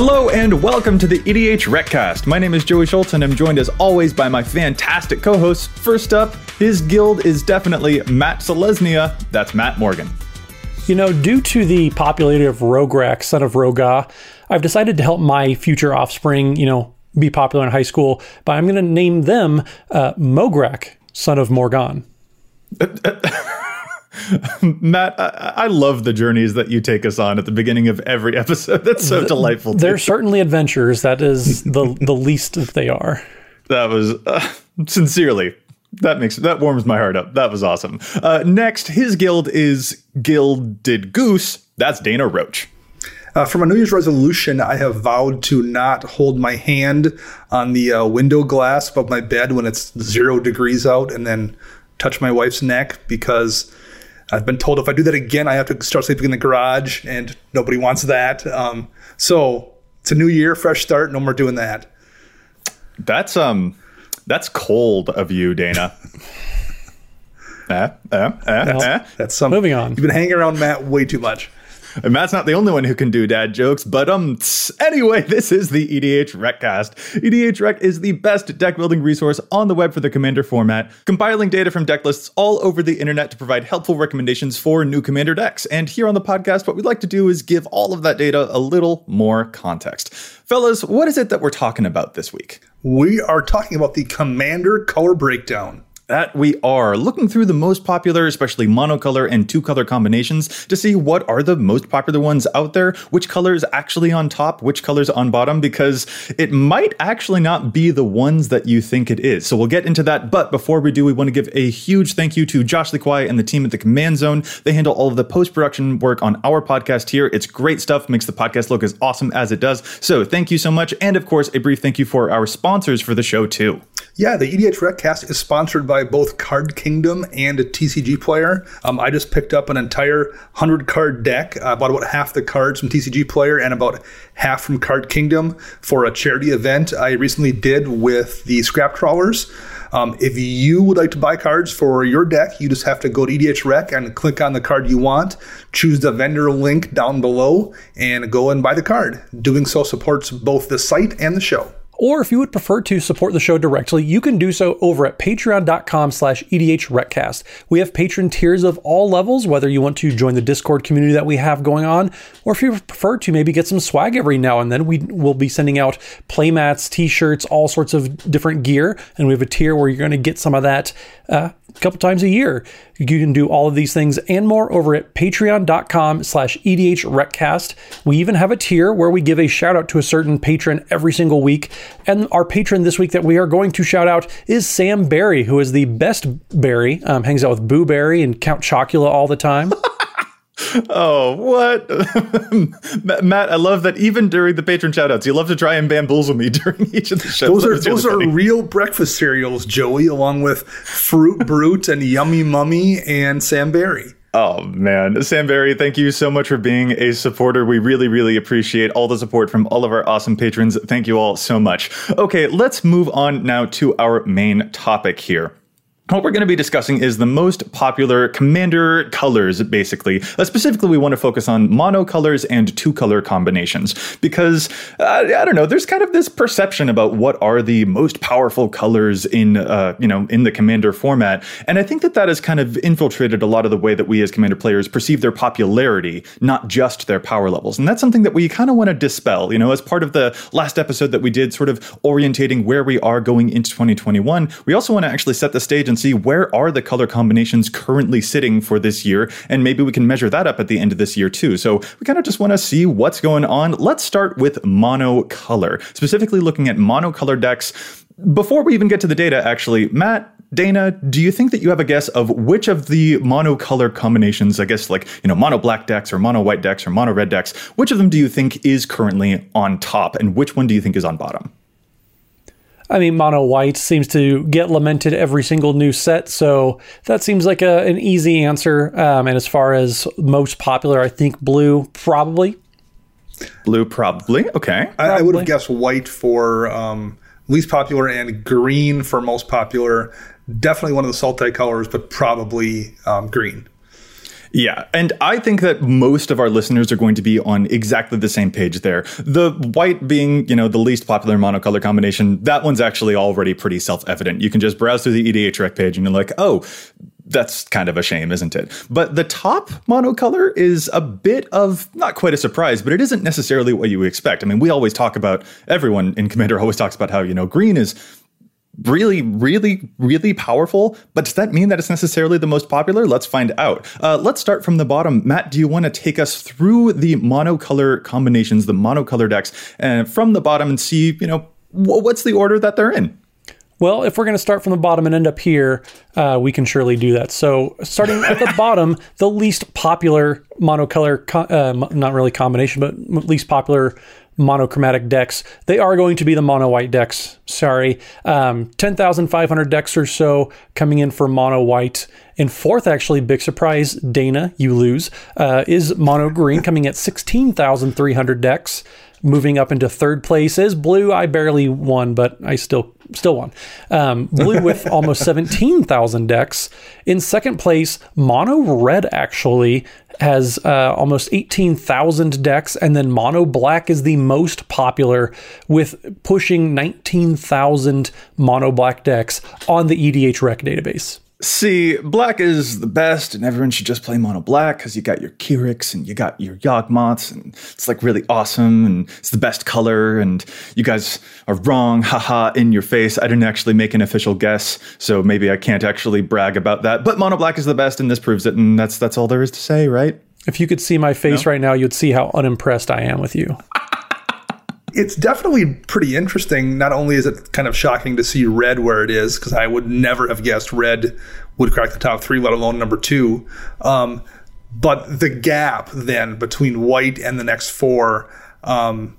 Hello and welcome to the EDH Recast. My name is Joey Schultz and I'm joined as always by my fantastic co-hosts. First up, his guild is definitely Matt Selesnya. That's Matt Morgan. You know, due to the popularity of Rograkh, son of Rohgahh, I've decided to help my future offspring, you know, be popular in high school, but I'm going to name them uh, Mograk, son of Morgan. Matt, I, I, love the journeys that you take us on at the beginning of every episode. That's so the, delightful. They're certainly adventures. That is the the least that they are. That was uh, sincerely. That makes that warms my heart up. That was awesome. Uh, next, his guild is Gilded Goose. That's Dana Roach. Uh, for my New Year's resolution, I have vowed to not hold my hand on the uh, window glass above my bed when it's zero degrees out, and then touch my wife's neck because I've been told if I do that again, I have to start sleeping in the garage, and nobody wants that. Um, so it's a new year, fresh start. No more doing that. That's um, that's cold of you, Dana. eh, eh, eh, that's, eh. that's some. Moving on. You've been hanging around Matt way too much. And Matt's not the only one who can do dad jokes, but um, anyway, this is the EDH Recast. EDH Rec is the best deck building resource on the web for the Commander format, compiling data from deck lists all over the internet to provide helpful recommendations for new Commander decks. And here on the podcast, what we'd like to do is give all of that data a little more context. Fellas, what is it that we're talking about this week? We are talking about the Commander color breakdown. That we are looking through the most popular, especially monocolor and two color combinations to see what are the most popular ones out there, which colors actually on top, which color's on bottom, because it might actually not be the ones that you think it is. So we'll get into that. But before we do, we want to give a huge thank you to Josh Lee Kwai and the team at the Command Zone. They handle all of the post production work on our podcast here. It's great stuff, makes the podcast look as awesome as it does. So thank you so much. And of course, a brief thank you for our sponsors for the show, too. Yeah, the EDH Recast is sponsored by both Card Kingdom and a TCG player. Um, I just picked up an entire 100 card deck. I bought about half the cards from TCG player and about half from Card Kingdom for a charity event I recently did with the Scrap Trawlers. Um, if you would like to buy cards for your deck, you just have to go to EDH Rec and click on the card you want, choose the vendor link down below, and go and buy the card. Doing so supports both the site and the show. Or if you would prefer to support the show directly, you can do so over at patreon.com slash edhrecast. We have patron tiers of all levels, whether you want to join the Discord community that we have going on, or if you prefer to maybe get some swag every now and then, we will be sending out playmats, t-shirts, all sorts of different gear, and we have a tier where you're going to get some of that uh, a couple times a year. You can do all of these things and more over at patreon.com slash edhrecast. We even have a tier where we give a shout out to a certain patron every single week. And our patron this week that we are going to shout out is Sam Barry, who is the best Barry, um, hangs out with Boo Berry and Count Chocula all the time. Oh, what? Matt, I love that even during the patron shoutouts, you love to try and bamboozle me during each of the shows. Those are those are real breakfast cereals, Joey, along with Fruit Brute and Yummy Mummy and Sam Barry. Oh man, Sam Barry, thank you so much for being a supporter. We really, really appreciate all the support from all of our awesome patrons. Thank you all so much. Okay, let's move on now to our main topic here. What we're going to be discussing is the most popular commander colors, basically. Uh, specifically, we want to focus on mono colors and two color combinations because uh, I don't know. There's kind of this perception about what are the most powerful colors in uh, you know in the commander format, and I think that that has kind of infiltrated a lot of the way that we as commander players perceive their popularity, not just their power levels. And that's something that we kind of want to dispel. You know, as part of the last episode that we did, sort of orientating where we are going into 2021, we also want to actually set the stage and see where are the color combinations currently sitting for this year, and maybe we can measure that up at the end of this year too. So we kind of just want to see what's going on. Let's start with monocolor, specifically looking at mono monocolor decks. Before we even get to the data, actually, Matt, Dana, do you think that you have a guess of which of the monocolor combinations, I guess like, you know, mono black decks or mono white decks or mono red decks, which of them do you think is currently on top and which one do you think is on bottom? I mean, mono white seems to get lamented every single new set, so that seems like a, an easy answer. Um, and as far as most popular, I think blue probably. Blue probably. Okay. I, I would have guessed white for um, least popular and green for most popular. Definitely one of the salty colors, but probably um, green. Yeah, and I think that most of our listeners are going to be on exactly the same page there. The white being, you know, the least popular monocolor combination, that one's actually already pretty self-evident. You can just browse through the EDHREC page and you're like, oh, that's kind of a shame, isn't it? But the top monocolor is a bit of not quite a surprise, but it isn't necessarily what you expect. I mean, we always talk about everyone in Commander always talks about how, you know, green is really, really, really powerful. But does that mean that it's necessarily the most popular? Let's find out. Uh, let's start from the bottom. Matt, do you want to take us through the monocolor combinations, the monocolor decks, and from the bottom and see, you know, what's the order that they're in? Well, if we're going to start from the bottom and end up here, uh, we can surely do that. So, starting at the bottom, the least popular monocolor, uh, not really combination, but least popular monochromatic decks, they are going to be the mono white decks. Sorry. Um, 10,500 decks or so coming in for mono white. In fourth, actually, big surprise, Dana, you lose, uh, is mono green coming at 16,300 decks. Moving up into third place is blue. I barely won, but I still still won. Um, blue with almost 17,000 decks. In second place, mono red actually has uh, almost 18,000 decks, and then mono black is the most popular with pushing 19,000 mono black decks on the EDHREC database. See, black is the best, and everyone should just play mono black because you got your K'rriks and you got your Yawgmoths, and it's like really awesome, and it's the best color, and you guys are wrong, haha, in your face. I didn't actually make an official guess, so maybe I can't actually brag about that. But mono black is the best, and this proves it, and that's that's all there is to say, right? If you could see my face no? right now, you'd see how unimpressed I am with you. it's definitely pretty interesting. Not only is it kind of shocking to see red where it is, because I would never have guessed red would crack the top three, let alone number two. Um, but the gap then between white and the next four um,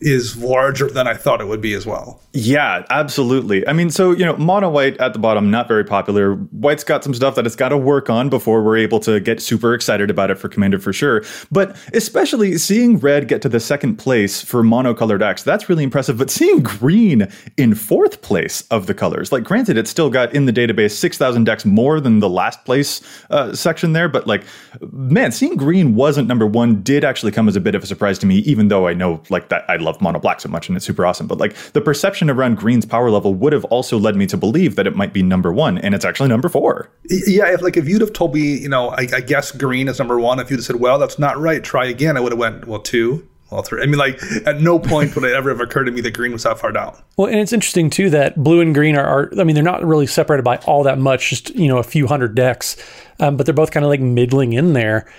is larger than I thought it would be as well. Yeah, absolutely. I mean, so, you know, mono white at the bottom, not very popular. White's got some stuff that it's got to work on before we're able to get super excited about it for Commander for sure. But especially seeing red get to the second place for monocolored decks, that's really impressive. But seeing green in fourth place of the colors, like, granted, it's still got in the database 6,000 decks more than the last place uh, section there. But, like, man, seeing green wasn't number one did actually come as a bit of a surprise to me, even though I know, like, that I love mono black so much and it's super awesome. But, like, the perception perception around Green's power level would have also led me to believe that it might be number one, and it's actually number four. Yeah, if like if you'd have told me, you know, I, I guess Green is number one, if you'd have said, well, that's not right, try again, I would have went, well, two, well, three. I mean, like at no point would it ever have occurred to me that green was that far down. Well, and it's interesting too that blue and green are, are I mean, they're not really separated by all that much, just you know, a few hundred decks, um, but they're both kind of like middling in there.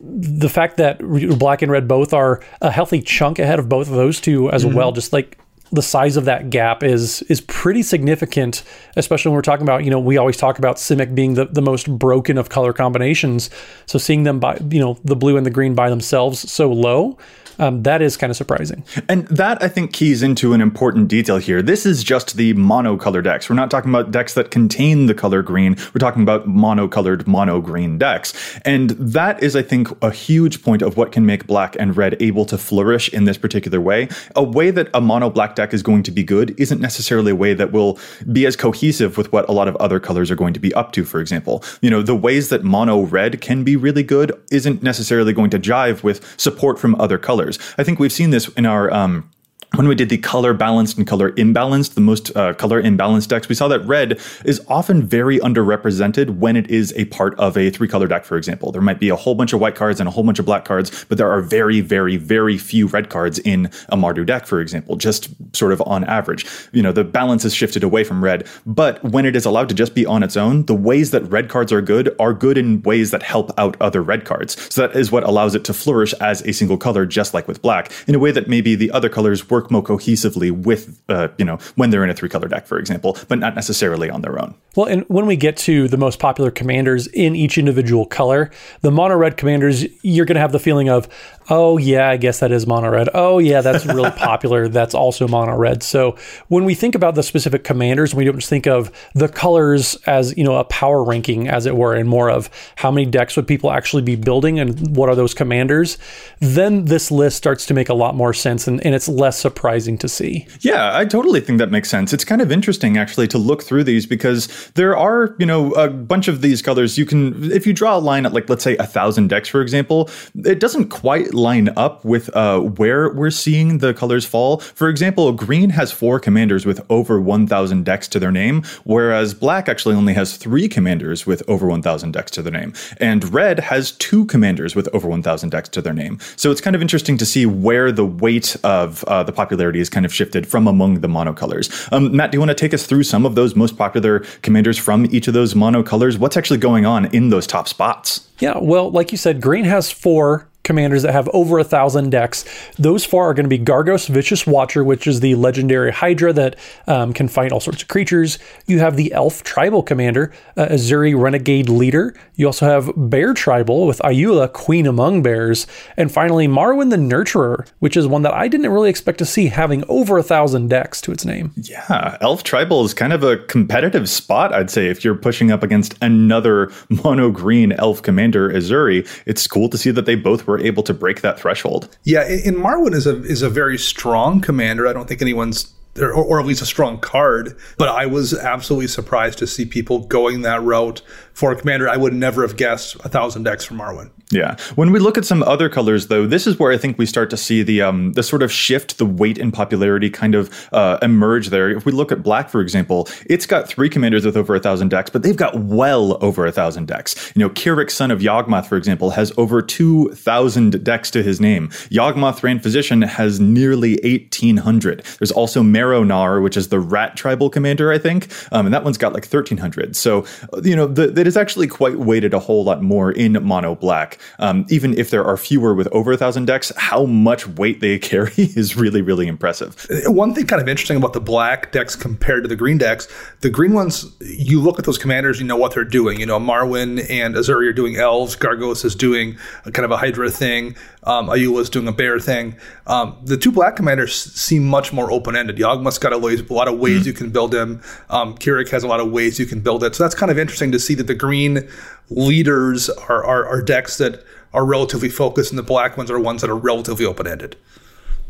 The fact that black and red both are a healthy chunk ahead of both of those two as mm-hmm. well, just like the size of that gap is is pretty significant, especially when we're talking about, you know, we always talk about Simic being the, the most broken of color combinations. So seeing them by, you know, the blue and the green by themselves so low um, that is kind of surprising. And that I think keys into an important detail here. This is just the monocolor decks. We're not talking about decks that contain the color green. We're talking about monocolored mono green decks. And that is, I think, a huge point of what can make black and red able to flourish in this particular way. A way that a mono black deck is going to be good isn't necessarily a way that will be as cohesive with what a lot of other colors are going to be up to, for example. You know, the ways that mono red can be really good isn't necessarily going to jive with support from other colors colors. I think we've seen this in our um, when we did the color balanced and color imbalanced, the most uh, color imbalanced decks, we saw that red is often very underrepresented when it is a part of a three color deck, for example. There might be a whole bunch of white cards and a whole bunch of black cards, but there are very, very, very few red cards in a Mardu deck, for example, just sort of on average. You know, the balance is shifted away from red, but when it is allowed to just be on its own, the ways that red cards are good are good in ways that help out other red cards. So that is what allows it to flourish as a single color, just like with black, in a way that maybe the other colors work more cohesively with, uh, you know, when they're in a three color deck, for example, but not necessarily on their own. Well, and when we get to the most popular commanders in each individual color, the mono red commanders, you're going to have the feeling of, oh, yeah, I guess that is mono red. Oh, yeah, that's really popular. That's also mono red. So when we think about the specific commanders, we don't just think of the colors as, you know, a power ranking, as it were, and more of how many decks would people actually be building and what are those commanders, then this list starts to make a lot more sense and, and it's less surprising to see. Yeah, I totally think that makes sense. It's kind of interesting actually to look through these because there are, you know, a bunch of these colors. You can, if you draw a line at like, let's say a thousand decks, for example, it doesn't quite line up with uh, where we're seeing the colors fall. For example, green has four commanders with over 1,000 decks to their name, whereas black actually only has three commanders with over 1,000 decks to their name, and red has two commanders with over 1,000 decks to their name. So it's kind of interesting to see where the weight of uh, the popularity is kind of shifted from among the monocolors. Um, Matt, do you want to take us through some of those most popular commanders from each of those monocolors? What's actually going on in those top spots? Yeah, well, like you said, green has four commanders that have over a thousand decks. Those four are going to be Gargos Vicious Watcher, which is the legendary Hydra that um, can fight all sorts of creatures. You have the Elf Tribal Commander, uh, Ezuri Renegade Leader. You also have Bear Tribal with Ayula, Queen Among Bears. And finally, Marwyn the Nurturer, which is one that I didn't really expect to see having over a thousand decks to its name. Yeah, Elf Tribal is kind of a competitive spot, I'd say, if you're pushing up against another mono green Elf Commander, Ezuri. It's cool to see that they both were were able to break that threshold. Yeah, and Marwyn is a is a very strong commander. I don't think anyone's or, or, at least a strong card. But I was absolutely surprised to see people going that route for a commander. I would never have guessed a thousand decks from Marwyn. Yeah. When we look at some other colors, though, this is where I think we start to see the um, the sort of shift, the weight and popularity kind of uh, emerge there. If we look at black, for example, it's got three commanders with over a thousand decks, but they've got well over a thousand decks. You know, K'rrik, son of Yawgmoth, for example, has over two thousand decks to his name. Yawgmoth Thran Physician has nearly eighteen hundred. There's also Marrow Gnawer, which is the rat tribal commander, I think, um, and that one's got like thirteen hundred. So you know, the, that is actually quite weighted a whole lot more in mono black. Um, even if there are fewer with over a thousand decks, how much weight they carry is really, really impressive. One thing kind of interesting about the black decks compared to the green decks, the green ones, you look at those commanders, you know what they're doing. You know, Marwyn and Ezuri are doing elves, Gargos is doing a kind of a Hydra thing, um, Ayula is doing a bear thing. Um, the two black commanders seem much more open ended. Yawgmoth's got a, lot of ways mm. you can build him. Um, K'rrik has a lot of ways you can build it. So that's kind of interesting to see that the green leaders are, are, are decks that are relatively focused, and the black ones are ones that are relatively open ended.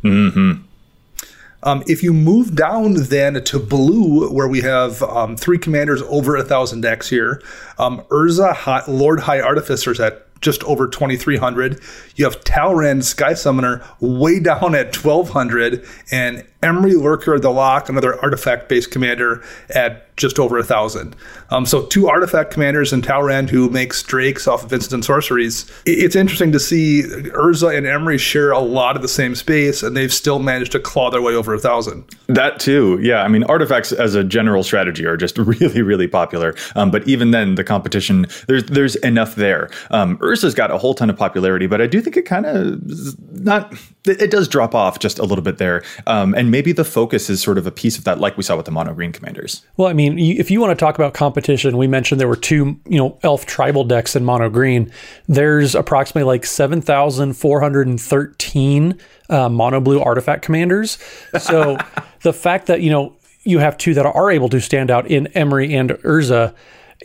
Mm-hmm. Um, if you move down then to blue, where we have um, three commanders over a thousand decks here, um, Urza, High, Lord High Artificers at just over 2300. You have Talrand Sky Summoner way down at 1200, and Emry Lurker the Loch, another artifact based commander, at just over a thousand. Um, so two artifact commanders in Talrand who makes drakes off of instant sorceries. It's interesting to see Urza and Emry share a lot of the same space, and they've still managed to claw their way over a thousand. That too, yeah. I mean, artifacts as a general strategy are just really, really popular. Um, but even then, the competition there's there's enough there. Um, Urza's got a whole ton of popularity, but I do think it kind of not it does drop off just a little bit there. Um, and maybe the focus is sort of a piece of that, like we saw with the mono green commanders. Well, I mean, if you want to talk about competition, we mentioned there were two, you know, elf tribal decks in mono green. There's approximately like 7,413 uh, mono blue artifact commanders. So the fact that, you know, you have two that are able to stand out in Emry and Urza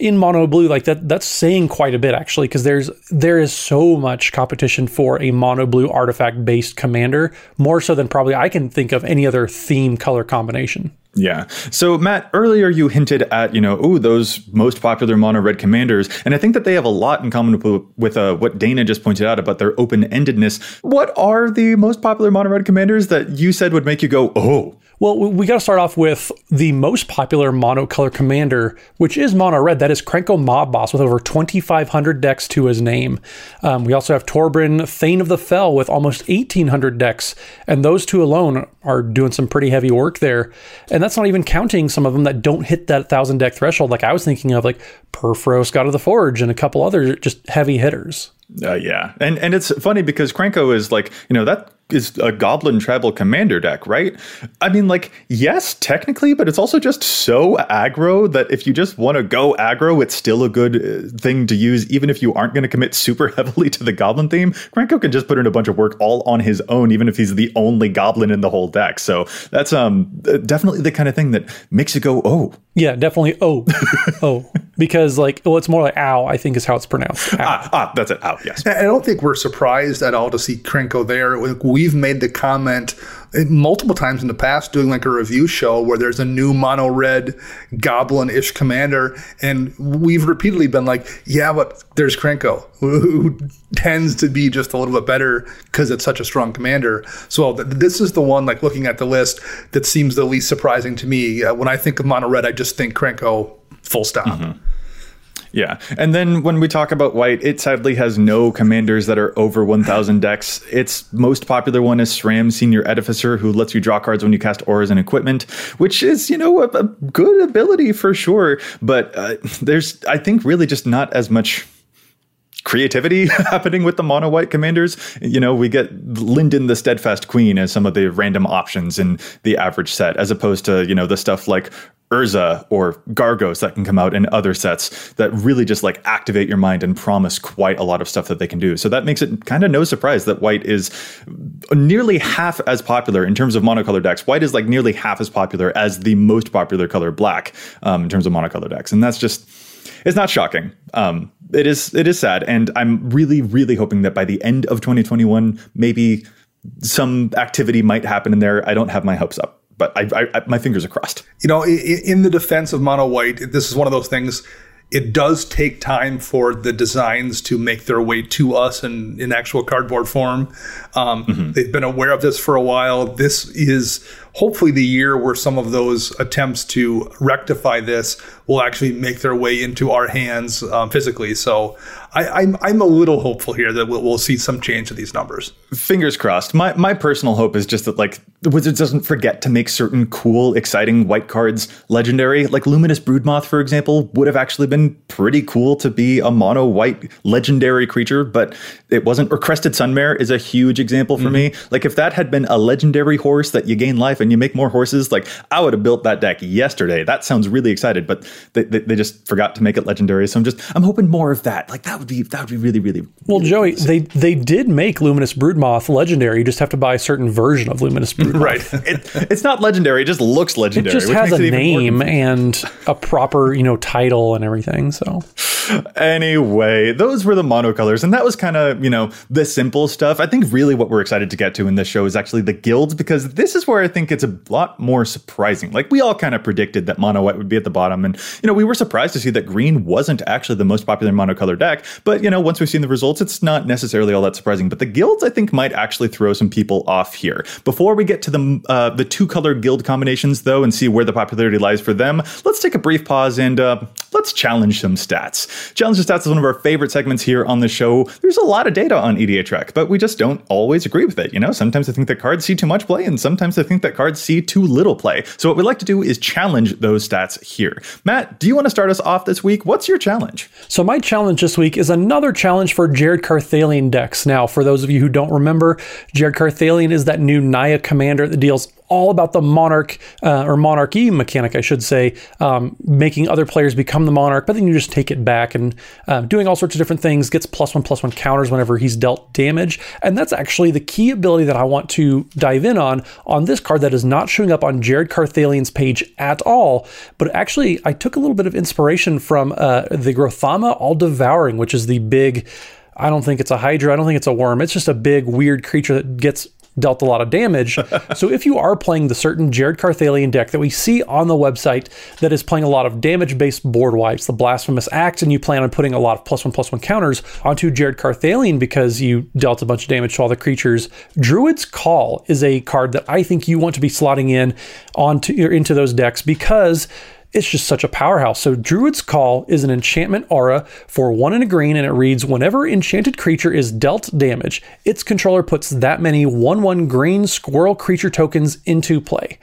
in mono blue like that that's saying quite a bit actually because there's there is so much competition for a mono blue artifact based commander more so than probably I can think of any other theme color combination. Yeah. So Matt, earlier you hinted at, you know, oh, those most popular mono red commanders, and I think that they have a lot in common with, with uh, what Dana just pointed out about their open-endedness. What are the most popular mono red commanders that you said would make you go, "Oh"? Well, we got to start off with the most popular monocolor commander, which is mono red. That is Krenko Mob Boss with over 2,500 decks to his name. Um, we also have Torbran Thane of the Fell with almost 1,800 decks, and those two alone are doing some pretty heavy work there. And that's not even counting some of them that don't hit that thousand deck threshold. Like I was thinking of, like Purphoros, God of the Forge, and a couple other just heavy hitters. Uh, yeah, and and it's funny because Krenko is like you know that is a Goblin Tribal Commander deck, right? I mean, like yes, technically, but it's also just so aggro that if you just want to go aggro, it's still a good uh, thing to use, even if you aren't going to commit super heavily to the Goblin theme. Krenko can just put in a bunch of work all on his own, even if he's the only Goblin in the whole deck. So that's um definitely the kind of thing that makes you go, oh, yeah, definitely. Oh, oh. because like well, it's more like ow. I think is how it's pronounced. Ow. Ah, ah, that's it. ow, Yes. I don't think we're surprised at all to see Krenko there. We've made the comment multiple times in the past doing like a review show where there's a new mono red goblin ish commander, and we've repeatedly been like, yeah, but there's Krenko, who tends to be just a little bit better because it's such a strong commander. So th- this is the one, like looking at the list, that seems the least surprising to me. Uh, when I think of mono red, I just think Krenko, full stop. Mm-hmm. Yeah. And then when we talk about white, it sadly has no commanders that are over 1000 decks. Its most popular one is Sram Senior Edificer, who lets you draw cards when you cast auras and equipment, which is, you know, a, a good ability for sure. But uh, there's, I think, really just not as much creativity happening with the mono white commanders. You know, we get Linden the Steadfast Queen as some of the random options in the average set, as opposed to, you know, the stuff like Urza or Gargos that can come out in other sets that really just like activate your mind and promise quite a lot of stuff that they can do. So that makes it kind of no surprise that white is nearly half as popular in terms of monocolor decks. White is like nearly half as popular as the most popular color black um, in terms of monocolor decks. And that's just, it's not shocking. Um, it is, it is sad. And I'm really, really hoping that by the end of 2021, maybe some activity might happen in there. I don't have my hopes up but I, I, my fingers are crossed. You know, in the defense of mono white, this is one of those things. It does take time for the designs to make their way to us in, in actual cardboard form. Um, mm-hmm. They've been aware of this for a while. This is hopefully the year where some of those attempts to rectify this will actually make their way into our hands um, physically. So I, am I'm, I'm a little hopeful here that we'll, we'll see some change to these numbers. Fingers crossed. My my personal hope is just that like the Wizards doesn't forget to make certain cool, exciting white cards legendary. Like Luminous Broodmoth, for example, would have actually been pretty cool to be a mono white legendary creature, but it wasn't. Or Crested Sunmare is a huge example for mm-hmm. me. Like if that had been a legendary horse that you gain life and you make more horses, like I would have built that deck yesterday. That sounds really excited, but they, they, they just forgot to make it legendary. So I'm just I'm hoping more of that. Like that would be that would be really really well. Really Joey, they they did make Luminous Broodmoth legendary. You just have to buy a certain version of Luminous Broodmoth. right. It, it's not legendary. It just looks legendary. It just has a name and a proper you know title and everything. So anyway, those were the monocolors, and that was kind of you know the simple stuff. I think really what we're excited to get to in this show is actually the guilds because this is where I think it's a lot more surprising. Like we all kind of predicted that mono white would be at the bottom, and you know we were surprised to see that green wasn't actually the most popular monocolor deck. But you know once we've seen the results, it's not necessarily all that surprising. But the guilds I think might actually throw some people off here. Before we get to the uh, the two color guild combinations though, and see where the popularity lies for them, let's take a brief pause and uh, let's challenge some stats. Challenge stats is one of our favorite segments here on the show. There's a lot of data on EDHREC, but we just don't always agree with it. You know, sometimes I think that cards see too much play, and sometimes I think that cards see too little play. So what we like to do is challenge those stats here. Matt, do you want to start us off this week? What's your challenge? So my challenge this week is another challenge for Jared Carthalion decks. Now, for those of you who don't remember, Jared Carthalion is that new Naya commander that deals all about the monarch uh, or monarchy mechanic, I should say, um, making other players become the monarch, but then you just take it back and uh, doing all sorts of different things, gets plus one, plus one counters whenever he's dealt damage. And that's actually the key ability that I want to dive in on on this card that is not showing up on Jared Carthalion's page at all. But actually, I took a little bit of inspiration from uh, the Grothama All Devouring, which is the big. I don't think it's a Hydra. I don't think it's a worm. It's just a big, weird creature that gets dealt a lot of damage. so if you are playing the certain Jared Carthalion deck that we see on the website that is playing a lot of damage-based board wipes, the Blasphemous Act, and you plan on putting a lot of plus one plus one counters onto Jared Carthalion because you dealt a bunch of damage to all the creatures, Druid's Call is a card that I think you want to be slotting in onto into those decks because it's just such a powerhouse. So, Druid's Call is an enchantment aura for one in a green, and it reads Whenever enchanted creature is dealt damage, its controller puts that many 1 1 green squirrel creature tokens into play.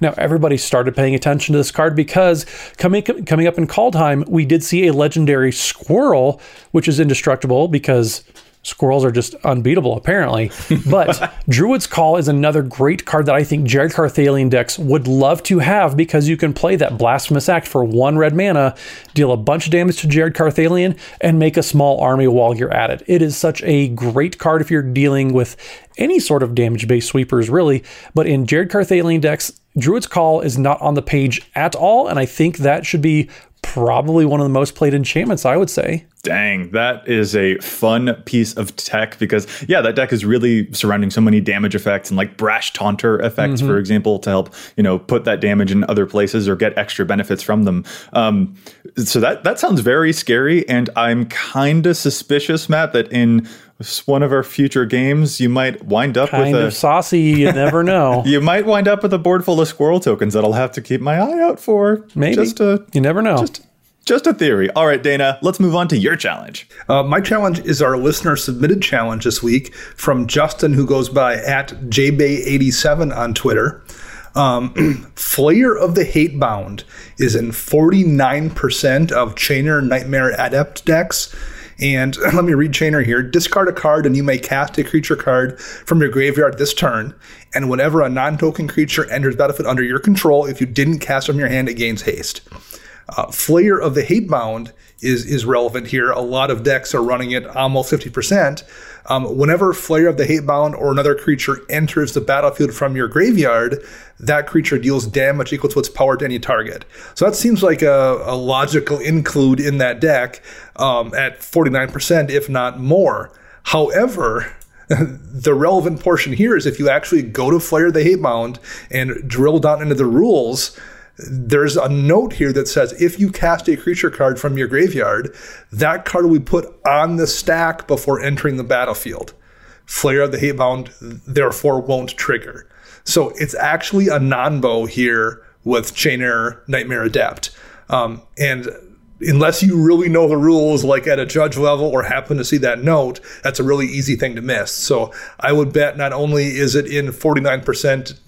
Now, everybody started paying attention to this card because coming, coming up in Kaldheim, we did see a legendary squirrel, which is indestructible because Squirrels are just unbeatable, apparently. But Druid's Call is another great card that I think Jared Carthalion decks would love to have because you can play that Blasphemous Act for one red mana, deal a bunch of damage to Jared Carthalion, and make a small army while you're at it. It is such a great card if you're dealing with any sort of damage based sweepers, really. But in Jared Carthalion decks, Druid's Call is not on the page at all, and I think that should be probably one of the most played enchantments, I would say. Dang, that is a fun piece of tech because, yeah, that deck is really surrounding so many damage effects and like brash taunter effects, mm-hmm. for example, to help you know put that damage in other places or get extra benefits from them. Um, so that that sounds very scary, and I'm kind of suspicious, Matt, that in one of our future games, you might wind up kind with a saucy. You never know. you might wind up with a board full of squirrel tokens that I'll have to keep my eye out for. Maybe just to, you never know. Just, just a theory. All right, Dana, let's move on to your challenge. Uh, my challenge is our listener submitted challenge this week from Justin, who goes by at jbay87 on Twitter. Um, Flayer of the Hatebound is in 49% of Chainer Nightmare Adept decks. And let me read Chainer here. Discard a card and you may cast a creature card from your graveyard this turn. And whenever a non token creature enters battlefield under your control, if you didn't cast from your hand, it gains haste. Uh, Flayer of the Hatebound is is relevant here. A lot of decks are running it almost 50%. Um, whenever Flayer of the Hatebound or another creature enters the battlefield from your graveyard, that creature deals damage equal to its power to any target. So that seems like a, a logical include in that deck um, at 49%, if not more. However, the relevant portion here is if you actually go to Flayer of the Hatebound and drill down into the rules, there's a note here that says if you cast a creature card from your graveyard, that card will be put on the stack before entering the battlefield. Flayer of the Hatebound, therefore, won't trigger. So it's actually a nombo here with Chainer Nightmare Adept. Um, and unless you really know the rules, like at a judge level or happen to see that note, that's a really easy thing to miss. So I would bet not only is it in 49%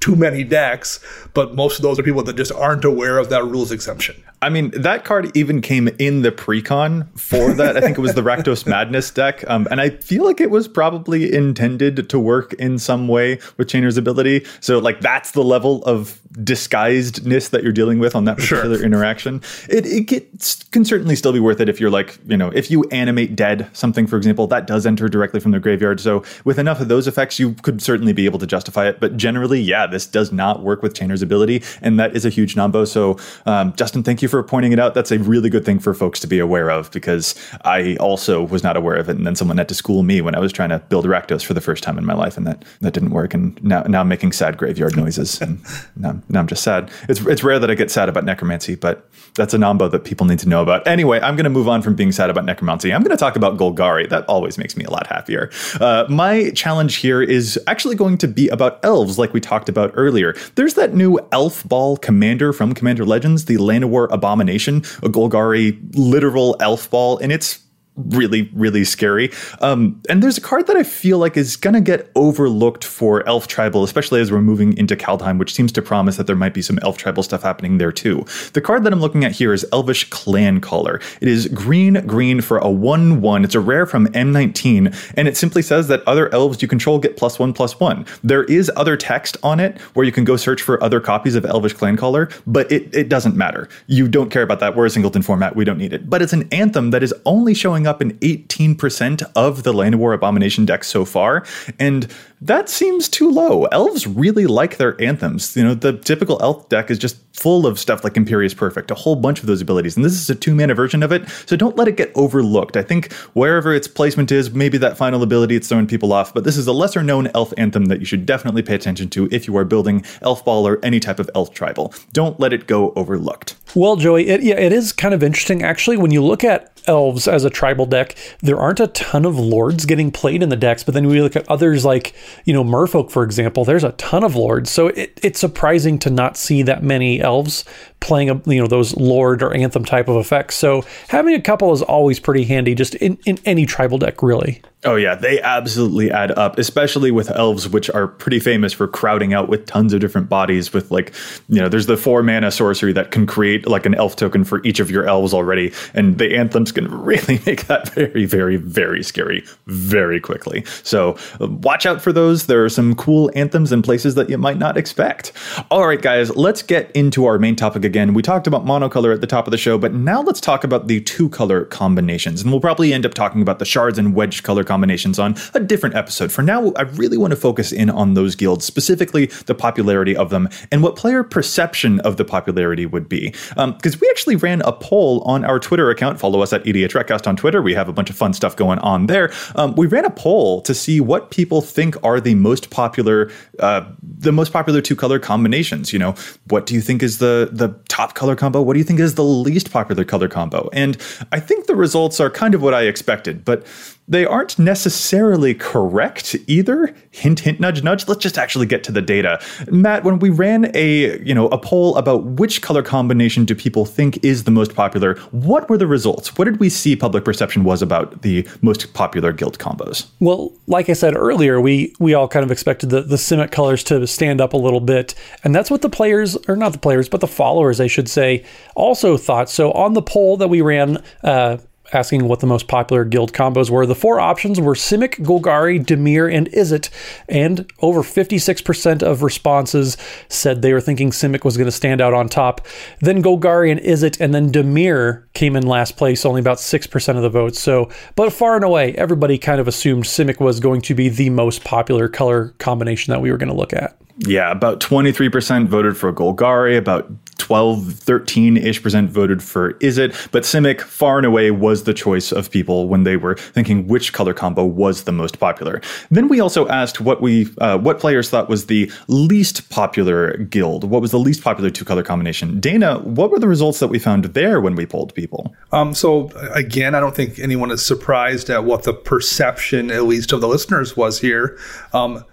too many decks, but most of those are people that just aren't aware of that rules exemption. I mean, that card even came in the precon for that. I think it was the Rakdos Madness deck. Um, and I feel like it was probably intended to work in some way with Chainer's ability. So, like, that's the level of disguisedness that you're dealing with on that particular sure. interaction. It, it gets, can certainly still be worth it if you're like, you know, if you animate dead something, for example, that does enter directly from the graveyard. So, with enough of those effects, you could certainly be able to justify it. But generally, yeah, this does not work with Chainer's ability. And that is a huge nombo. So, um, Justin, thank you for pointing it out. That's a really good thing for folks to be aware of because I also was not aware of it. And then someone had to school me when I was trying to build Rakdos for the first time in my life. And that, that didn't work. And now, now I'm making sad graveyard noises. And now, now I'm just sad. It's, it's rare that I get sad about necromancy, but that's a nombo that people need to know about. Anyway, I'm going to move on from being sad about necromancy. I'm going to talk about Golgari. That always makes me a lot happier. Uh, my challenge here is actually going to be about elves, like we talked about earlier. There's that new elf ball commander from Commander Legends, the Llanowar Abomination, a Golgari literal elf ball, and it's really, really scary. Um, and there's a card that I feel like is going to get overlooked for Elf Tribal, especially as we're moving into Kaldheim, which seems to promise that there might be some Elf Tribal stuff happening there too. The card that I'm looking at here is Elvish Clan Caller. It is green, green for a 1 1. It's a rare from M19, and it simply says that other elves you control get plus 1 plus 1. There is other text on it where you can go search for other copies of Elvish Clan Caller, but it, it doesn't matter. You don't care about that. We're a singleton format. We don't need it. But it's an anthem that is only showing up up in 18% of the Llanowar Abomination decks so far, and that seems too low. Elves really like their anthems. You know, the typical elf deck is just full of stuff like Imperious Perfect, a whole bunch of those abilities, and this is a two mana version of it, so don't let it get overlooked. I think wherever its placement is, maybe that final ability it's throwing people off, but this is a lesser known elf anthem that you should definitely pay attention to if you are building elf ball or any type of elf tribal. Don't let it go overlooked. Well, Joey, it, yeah, it is kind of interesting actually when you look at elves as a tribal deck. There aren't a ton of lords getting played in the decks, but then we look at others like you know Merfolk, for example. There's a ton of lords, so it, it's surprising to not see that many elves playing a, you know those lord or anthem type of effects. So having a couple is always pretty handy, just in, in any tribal deck, really. Oh yeah, they absolutely add up, especially with elves, which are pretty famous for crowding out with tons of different bodies. With like, you know, there's the four mana sorcery that can create like an elf token for each of your elves already, and the anthems can really make that very, very, very scary very quickly. So watch out for those. There are some cool anthems and places that you might not expect. All right, guys, let's get into our main topic again. We talked about monocolor at the top of the show, but now let's talk about the two color combinations. And we'll probably end up talking about the shards and wedge color combinations on a different episode. For now, I really want to focus in on those guilds, specifically the popularity of them and what player perception of the popularity would be. Because um, we actually ran a poll on our Twitter account. Follow us at EDHRECast on Twitter. We have a bunch of fun stuff going on there. Um, we ran a poll to see what people think are the most popular, uh, the most popular two color combinations. You know, what do you think is the the top color combo? What do you think is the least popular color combo? And I think the results are kind of what I expected, but they aren't necessarily correct either. Hint, hint, nudge, nudge. Let's just actually get to the data. Matt, when we ran a you know a poll about which color combination do people think is the most popular, what were the results? What did we see public perception was about the most popular guild combos? Well, like I said earlier, we we all kind of expected the the Simic colors to stand up a little bit, and that's what the players, or not the players, but the followers, I should say, also thought. So on the poll that we ran. Uh, asking what the most popular guild combos were. The four options were Simic, Golgari, Dimir, and Izzet, and over 56% of responses said they were thinking Simic was going to stand out on top. Then Golgari and Izzet, and then Dimir came in last place, only about 6% of the votes. So, but far and away, everybody kind of assumed Simic was going to be the most popular color combination that we were going to look at. Yeah, about 23% voted for Golgari, about 12, 13 ish percent voted for Izzet, but Simic far and away was the choice of people when they were thinking which color combo was the most popular. Then we also asked what we uh, what players thought was the least popular guild, what was the least popular two color combination. Dana, what were the results that we found there when we polled people? Um, so again, I don't think anyone is surprised at what the perception, at least of the listeners, was here. Um,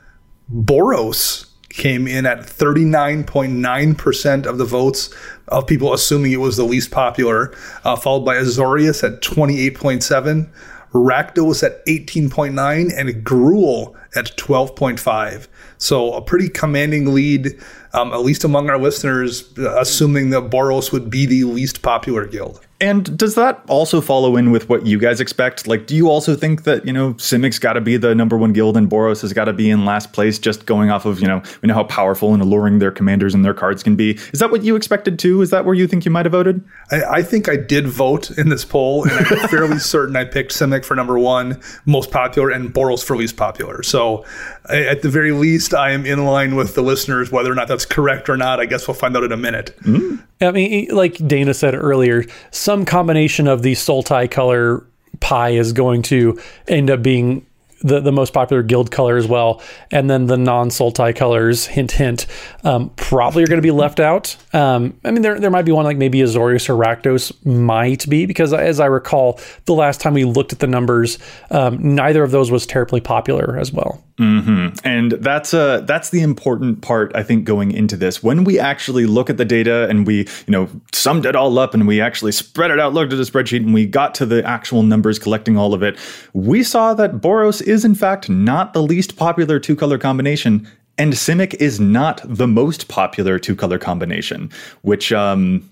Boros came in at 39.9% of the votes of people assuming it was the least popular, uh, followed by Azorius at 28.7, Rakdos at 18.9, and Gruul at 12.5. So a pretty commanding lead, um, at least among our listeners, uh, assuming that Boros would be the least popular guild. And does that also follow in with what you guys expect? Like, do you also think that, you know, Simic's got to be the number one guild and Boros has got to be in last place just going off of, you know, we know how powerful and alluring their commanders and their cards can be? Is that what you expected too? Is that where you think you might have voted? I, I think I did vote in this poll, and I'm fairly certain I picked Simic for number one, most popular, and Boros for least popular. So, at the very least, I am in line with the listeners. Whether or not that's correct or not, I guess we'll find out in a minute. Mm. I mean, like Dana said earlier, some combination of the Sultai color pie is going to end up being the, the most popular guild color as well. And then the non Sultai colors, hint, hint, um, probably are going to be left out. Um, I mean, there, there might be one like maybe Azorius or Rakdos might be, because as I recall, the last time we looked at the numbers, um, neither of those was terribly popular as well. Mm-hmm. And that's uh that's the important part I think going into this. When we actually look at the data and we you know summed it all up and we actually spread it out, looked at the spreadsheet, and we got to the actual numbers, collecting all of it, we saw that Boros is in fact not the least popular two color combination, and Simic is not the most popular two color combination, which um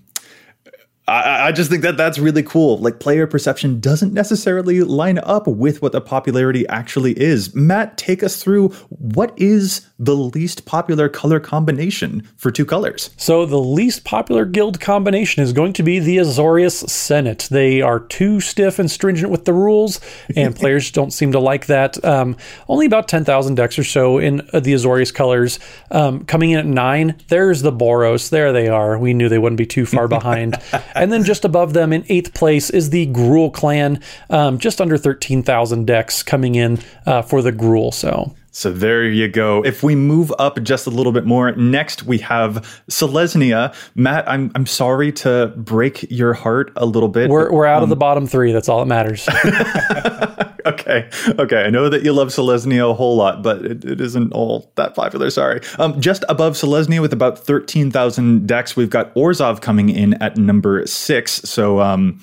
I, I, just think that that's really cool. Like player perception doesn't necessarily line up with what the popularity actually is. Matt, take us through what is the least popular color combination for two colors. So the least popular guild combination is going to be the Azorius Senate. They are too stiff and stringent with the rules, and players don't seem to like that. Um, only about ten thousand decks or so in uh, the Azorius colors. Um, coming in at nine, there's the Boros. There they are. We knew they wouldn't be too far behind. And then just above them in eighth place is the Gruul clan, um, just under 13,000 decks coming in uh, for the Gruul. So. So there you go. If we move up just a little bit more, next we have Selesnya. Matt, I'm I'm sorry to break your heart a little bit. We're, we're out um, of the bottom three. That's all that matters. okay. Okay. I know that you love Selesnya a whole lot, but it, it isn't all that popular. Sorry. Um, just above Selesnya with about 13,000 decks, we've got Orzhov coming in at number six. So, um,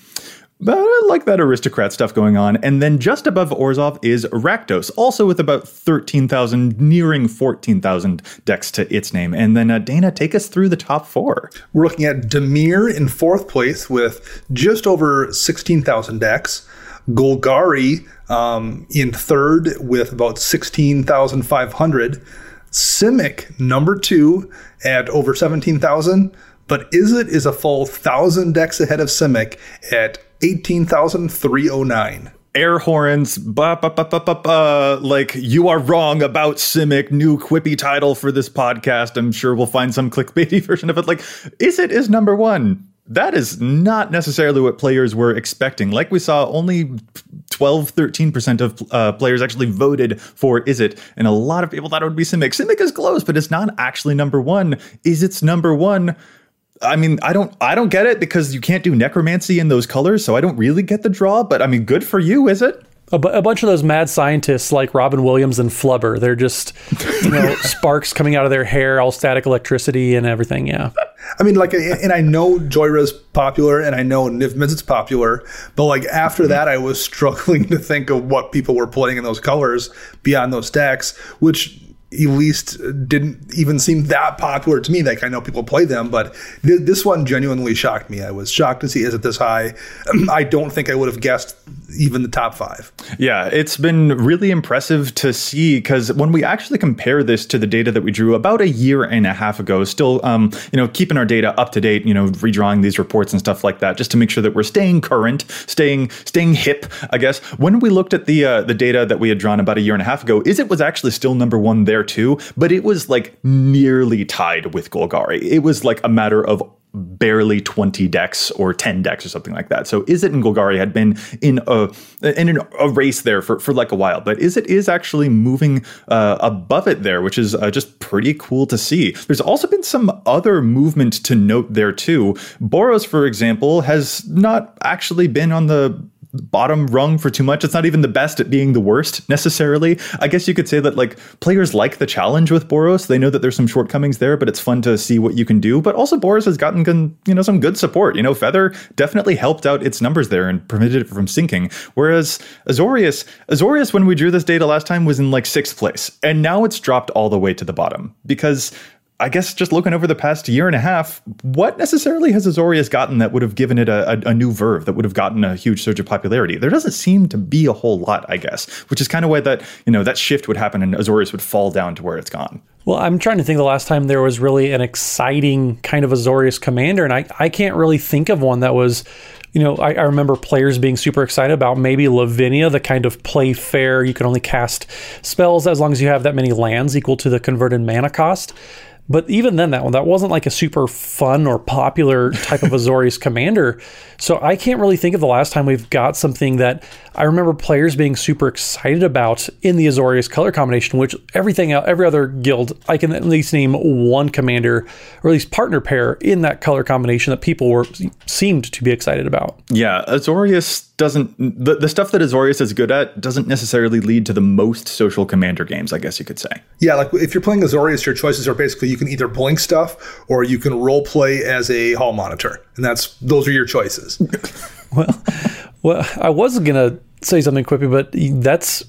But I like that aristocrat stuff going on. And then just above Orzhov is Rakdos, also with about 13,000, nearing 14,000 decks to its name. And then uh, Dana, take us through the top four. We're looking at Dimir in fourth place with just over 16,000 decks. Golgari um, in third with about 16,500. Simic number two at over 17,000. But Izzet is a full thousand decks ahead of Simic at 18,309 air horns, ba, ba, ba, ba, ba, ba, like you are wrong about Simic, new quippy title for this podcast. I'm sure we'll find some clickbaity version of it. Like, Izzet is number one. That is not necessarily what players were expecting. Like we saw, only 12, 13% of uh, players actually voted for Izzet, and a lot of people thought it would be Simic. Simic is close, but it's not actually number one. Izzet's number one I mean, I don't, I don't get it because you can't do necromancy in those colors, so I don't really get the draw. But I mean, good for you, Izzet? A, b- a bunch of those mad scientists like Robin Williams and Flubber, they're just, you know, sparks coming out of their hair, all static electricity and everything. Yeah. I mean, like, and I know Jhoira's popular, and I know Niv Mizzet's popular, but like after that, I was struggling to think of what people were playing in those colors beyond those decks, which least didn't even seem that popular to me. Like I know people play them, but th- this one genuinely shocked me. I was shocked to see Izzet this high. I don't think I would have guessed even the top five. Yeah, it's been really impressive to see because when we actually compare this to the data that we drew about a year and a half ago, still, um, you know, keeping our data up to date, you know, redrawing these reports and stuff like that, just to make sure that we're staying current, staying staying hip. I guess when we looked at the uh, the data that we had drawn about a year and a half ago, is it was actually still number one there too, but it was like nearly tied with Golgari. It was like a matter of barely 20 decks or 10 decks or something like that. So Izzet and Golgari had been in a in a race there for, for like a while, but Izzet is actually moving uh, above it there, which is uh, just pretty cool to see. There's also been some other movement to note there too. Boros, for example, has not actually been on the bottom rung for too much. It's not even the best at being the worst necessarily. I guess you could say that like players like the challenge with Boros. They know that there's some shortcomings there, but it's fun to see what you can do. But also Boros has gotten you know some good support. You know, Feather definitely helped out its numbers there and prevented it from sinking. Whereas Azorius, Azorius when we drew this data last time was in like sixth place, and now it's dropped all the way to the bottom because I guess just looking over the past year and a half, what necessarily has Azorius gotten that would have given it a, a, a, new verve, that would have gotten a huge surge of popularity? There doesn't seem to be a whole lot, I guess, which is kind of why that, you know, that shift would happen and Azorius would fall down to where it's gone. Well, I'm trying to think the last time there was really an exciting kind of Azorius commander, and I, I can't really think of one that was you know, I, I, remember players being super excited about maybe Lavinia, the kind of play fair. You can only cast spells as long as you have that many lands equal to the converted mana cost. But even then, that one that wasn't like a super fun or popular type of Azorius commander. So I can't really think of the last time we've got something that I remember players being super excited about in the Azorius color combination. Which everything, every other guild, I can at least name one commander or at least partner pair in that color combination that people were seemed to be excited about. Yeah, Azorius doesn't the, the stuff that Azorius is good at doesn't necessarily lead to the most social commander games, I guess you could say. Yeah, like if you're playing Azorius, your choices are basically you can either blink stuff or you can role play as a hall monitor. And that's those are your choices. well, well, I was gonna say something quippy, but that's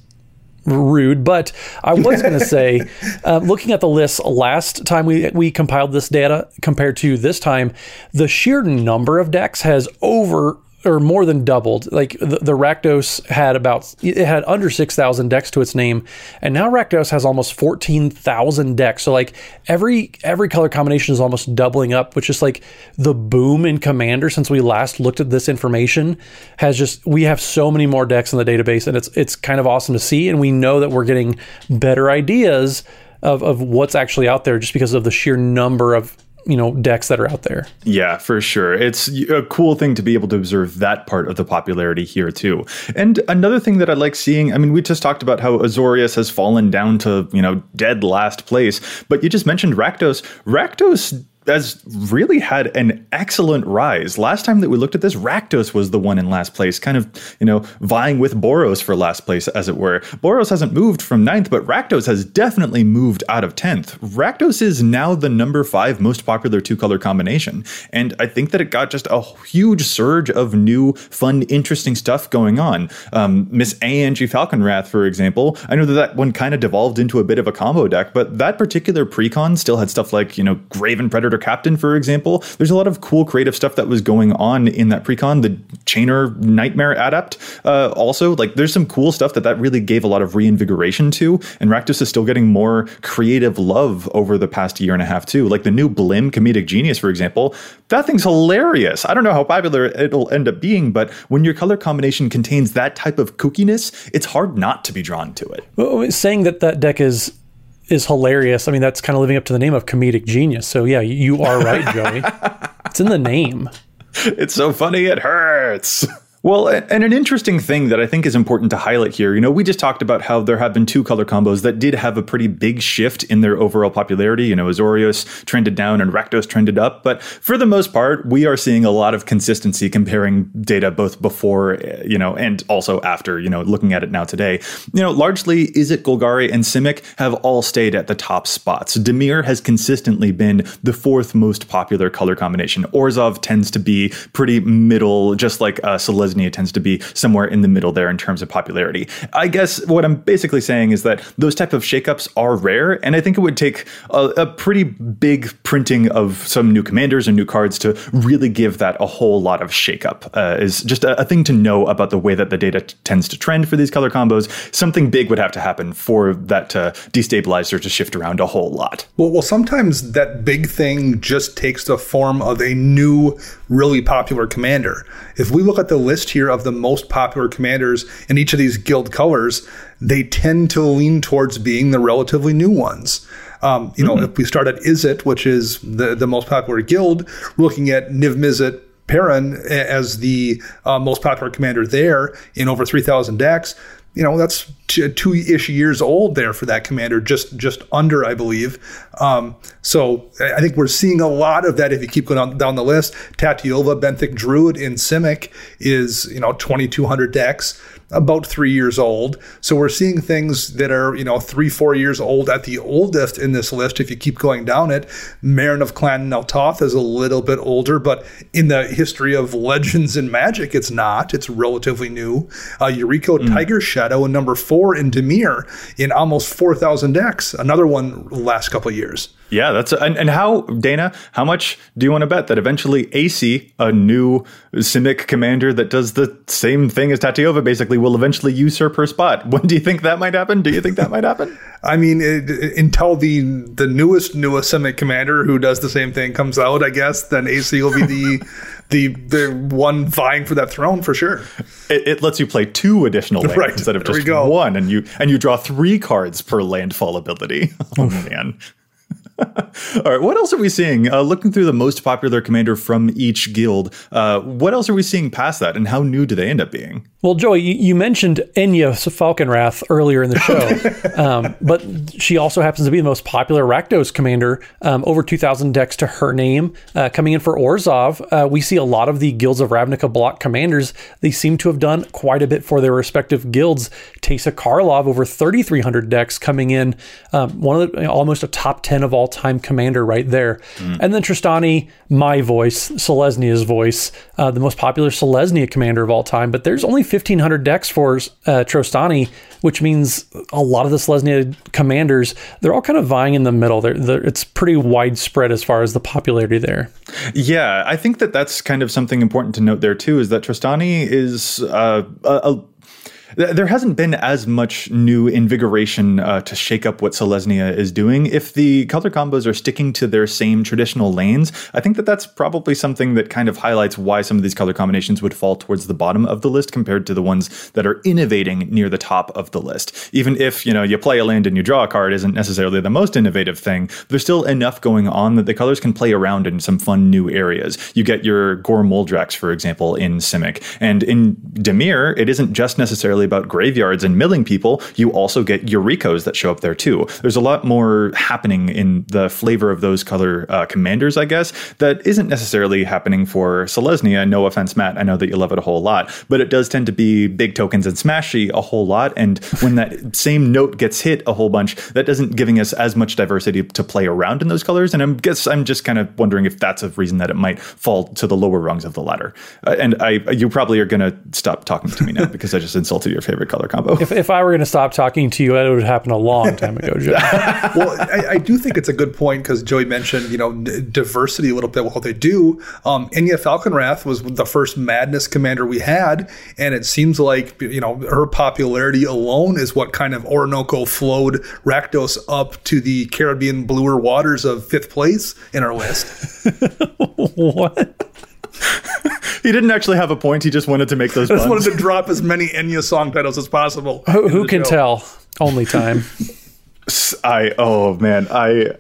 rude. But I was going to say, uh, looking at the list last time we we compiled this data compared to this time, the sheer number of decks has over or more than doubled. Like the, the Rakdos had about it had under six thousand decks to its name, and now Rakdos has almost fourteen thousand decks. So like every every color combination is almost doubling up, which is like the boom in Commander since we last looked at this information has just we have so many more decks in the database, and it's it's kind of awesome to see, and we know that we're getting better ideas. Of, of what's actually out there just because of the sheer number of you know decks that are out there. Yeah, for sure. It's a cool thing to be able to observe that part of the popularity here too. And another thing that I like seeing, I mean, we just talked about how Azorius has fallen down to, you know, dead last place, but you just mentioned Rakdos. Rakdos has really had an excellent rise. Last time that we looked at this, Rakdos was the one in last place, kind of, you know, vying with Boros for last place, as it were. Boros hasn't moved from ninth, but Rakdos has definitely moved out of 10th. Rakdos is now the number five most popular two color combination. And I think that it got just a huge surge of new, fun, interesting stuff going on. Um, Miss Angie Falkenrath, for example, I know that that one kind of devolved into a bit of a combo deck, but that particular precon still had stuff like, you know, Greven Predator Captain, for example. There's a lot of cool creative stuff that was going on in that precon. The Chainer Nightmare Adept, uh, also, like, there's some cool stuff that that really gave a lot of reinvigoration to. And Rakdos is still getting more creative love over the past year and a half, too. Like the new Blim Comedic Genius, for example, that thing's hilarious. I don't know how popular it'll end up being, but when your color combination contains that type of kookiness, it's hard not to be drawn to it. Well, saying that that deck is is hilarious. I mean, that's kind of living up to the name of comedic genius. So yeah, you are right, Joey. it's in the name. It's so funny it hurts. Well, and an interesting thing that I think is important to highlight here, you know, we just talked about how there have been two color combos that did have a pretty big shift in their overall popularity. You know, Azorius trended down and Rakdos trended up. But for the most part, we are seeing a lot of consistency comparing data both before, you know, and also after, you know, looking at it now today. You know, largely Izzet Golgari and Simic have all stayed at the top spots. Dimir has consistently been the fourth most popular color combination. Orzhov tends to be pretty middle, just like uh, Tends to be somewhere in the middle there in terms of popularity. I guess what I'm basically saying is that those type of shakeups are rare, and I think it would take a, a pretty big printing of some new commanders and new cards to really give that a whole lot of shakeup. Uh, is just a, a, thing to know about the way that the data t- tends to trend for these color combos. Something big would have to happen for that to destabilize or to shift around a whole lot. Well, well, sometimes that big thing just takes the form of a new, really popular commander. If we look at the list here of the most popular commanders in each of these guild colors, they tend to lean towards being the relatively new ones. Um, you know, mm-hmm. if we start at Izzet, which is the, the most popular guild, looking at Niv Mizzet Parun as the uh, most popular commander there in over 3,000 decks you know that's two ish years old there for that commander, just just under, I believe. Um, so I think we're seeing a lot of that if you keep going down, down the list. Tatyova, Benthic Druid in Simic is you know 2,200 decks about three years old. So we're seeing things that are, you know, three, four years old at the oldest in this list. If you keep going down it, Meren of Clan Nel Toth is a little bit older, but in the history of legends and magic, it's not. It's relatively new. Uh, Yuriko mm. Tiger Shadow, and number four in Dimir in almost 4,000 decks. Another one last couple years. Yeah, that's and, and how Dana, how much do you want to bet that eventually Aesi, a new Simic commander that does the same thing as Tatyova, basically will eventually usurp her spot? When do you think that might happen? Do you think that might happen? I mean, it, until the the newest newest Simic commander who does the same thing comes out, I guess then Aesi will be the the the one vying for that throne for sure. It, it lets you play two additional lands right. instead of just one, and you and you draw three cards per landfall ability. Oh man. All right, what else are we seeing? Uh, looking through the most popular commander from each guild, uh, what else are we seeing past that, and how new do they end up being? Well, Joey, you mentioned Enya Falkenrath earlier in the show, um, but she also happens to be the most popular Rakdos commander. Um, over 2,000 decks to her name. Uh, coming in for Orzhov, uh, we see a lot of the Guilds of Ravnica block commanders. They seem to have done quite a bit for their respective guilds. Teysa Karlov, over 3,300 decks coming in, um, one of the, almost a top 10 of all time commander right there. Mm. And then Trostani, my voice, Selesnya's voice, uh, the most popular Selesnya commander of all time. But there's only 1,500 decks for uh, Trostani, which means a lot of the Selesnya commanders, they're all kind of vying in the middle. They're, they're, it's pretty widespread as far as the popularity there. Yeah, I think that that's kind of something important to note there too, is that Trostani is uh, a, a there hasn't been as much new invigoration uh, to shake up what Selesnya is doing. If the color combos are sticking to their same traditional lanes, I think that that's probably something that kind of highlights why some of these color combinations would fall towards the bottom of the list compared to the ones that are innovating near the top of the list. Even if, you know, you play a land and you draw a card isn't necessarily the most innovative thing, there's still enough going on that the colors can play around in some fun new areas. You get your Gor Muldraks, for example, in Simic. And in Dimir, it isn't just necessarily really about graveyards and milling people, you also get Yurikos that show up there too. There's a lot more happening in the flavor of those color uh, commanders, I guess, that isn't necessarily happening for Selesnya. No offense, Matt. I know that you love it a whole lot, but it does tend to be big tokens and smashy a whole lot. And when that same note gets hit a whole bunch, that doesn't giving us as much diversity to play around in those colors. And I guess I'm just kind of wondering if that's a reason that it might fall to the lower rungs of the ladder. Uh, and I, you probably are going to stop talking to me now because I just insulted your favorite color combo. If, if I were going to stop talking to you, that would have happened a long time ago, Joe. well, I, I, do think it's a good point because Joey mentioned, you know, diversity a little bit. What they do, um, Enya Falkenrath was the first Madness commander we had, and it seems like you know her popularity alone is what kind of Orinoco flowed Rakdos up to the Caribbean bluer waters of fifth place in our list. what? He didn't actually have a point. He just wanted to make those. I just wanted to drop as many Enya song titles as possible. Who, who can show. tell? Only time. I oh man I.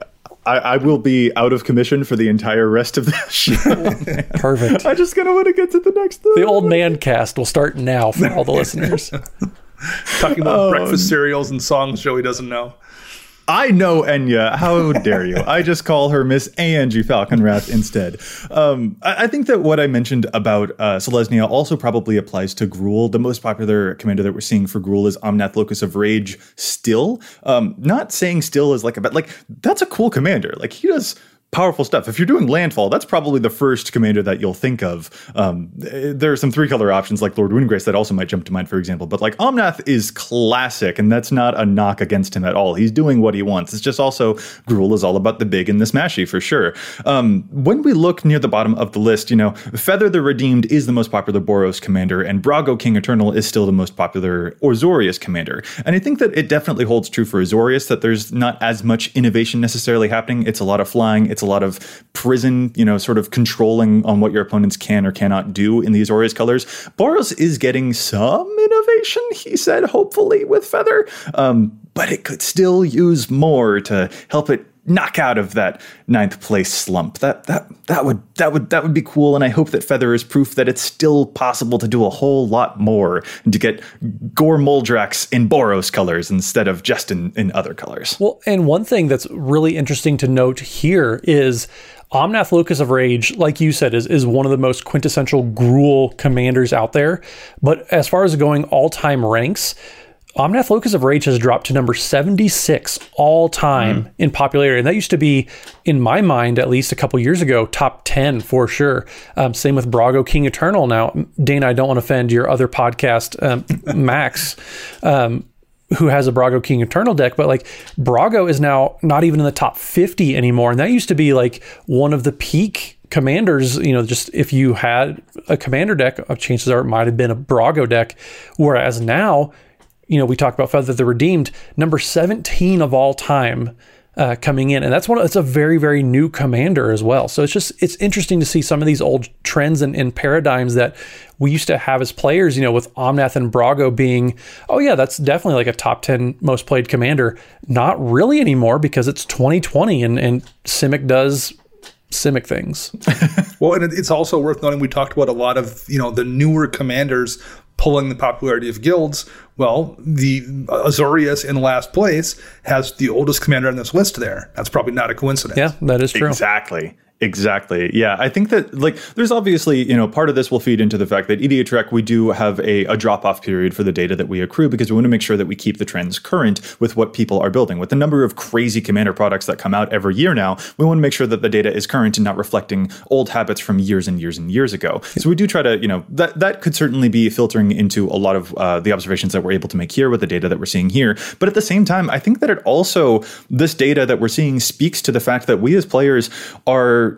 I, I, will be out of commission for the entire rest of the show. Perfect. I just kind of want to get to the next. Thing. The old man cast will start now for all the listeners. Talking about um, breakfast cereals and songs Joey doesn't know. I know Enya. How dare you? I just call her Miss Angie Falkenrath instead. Um, I, I, think that what I mentioned about uh, Selesnya also probably applies to Gruul. The most popular commander that we're seeing for Gruul is Omnath Locus of Rage still. Um, not saying still is like a, but like that's a cool commander. Like he does powerful stuff. If you're doing landfall, that's probably the first commander that you'll think of. Um, there are some three color options like Lord Windgrace that also might jump to mind, for example. But like Omnath is classic, and that's not a knock against him at all. He's doing what he wants. It's just also Gruul is all about the big and the smashy for sure. Um, when we look near the bottom of the list, you know, Feather the Redeemed is the most popular Boros commander, and Brago King Eternal is still the most popular Azorius commander. And I think that it definitely holds true for Azorius that there's not as much innovation necessarily happening. It's a lot of flying. It's a lot of prison, you know, sort of controlling on what your opponents can or cannot do in these Azorius colors. Boros is getting some innovation, he said, hopefully with Feather, um, but it could still use more to help it knock out of that ninth place slump. That that that would that would that would be cool, and I hope that Feather is proof that it's still possible to do a whole lot more and to get Gor Muldraks in Boros colors instead of just in, in other colors. Well, and one thing that's really interesting to note here is Omnath Locus of Rage, like you said, is, is one of the most quintessential Gruul commanders out there. But as far as going all time ranks, Omnath Locus of Rage has dropped to number 76 all time mm. in popularity. And that used to be, in my mind, at least a couple years ago, top 10 for sure. Um, same with Brago King Eternal. Now, Dana, I don't want to offend your other podcast, um, Max. Um, who has a Brago King Eternal deck, but like Brago is now not even in the top 50 anymore. And that used to be like one of the peak commanders, you know, just if you had a commander deck, uh, chances are it might have been a Brago deck. Whereas now you know, we talked about Feather the Redeemed, number 17 of all time uh, coming in. And that's one, it's a very, very new commander as well. So it's just, it's interesting to see some of these old trends and, and paradigms that we used to have as players, you know, with Omnath and Brago being, oh yeah, that's definitely like a top 10 most played commander. Not really anymore because it's 2020 and, and Simic does Simic things. well, and it's also worth noting we talked about a lot of you know the newer commanders pulling the popularity of guilds. Well, the uh, Azorius in last place has the oldest commander on this list there. That's probably not a coincidence. Yeah, that is true. Exactly. Exactly. Yeah. I think that like there's obviously, you know, part of this will feed into the fact that EDHREC, we do have a, a drop off period for the data that we accrue because we want to make sure that we keep the trends current with what people are building. With the number of crazy commander products that come out every year now, we want to make sure that the data is current and not reflecting old habits from years and years and years ago. So we do try to, you know, that that could certainly be filtering into a lot of uh, the observations that we're able to make here with the data that we're seeing here. But at the same time, I think that it also this data that we're seeing speaks to the fact that we as players are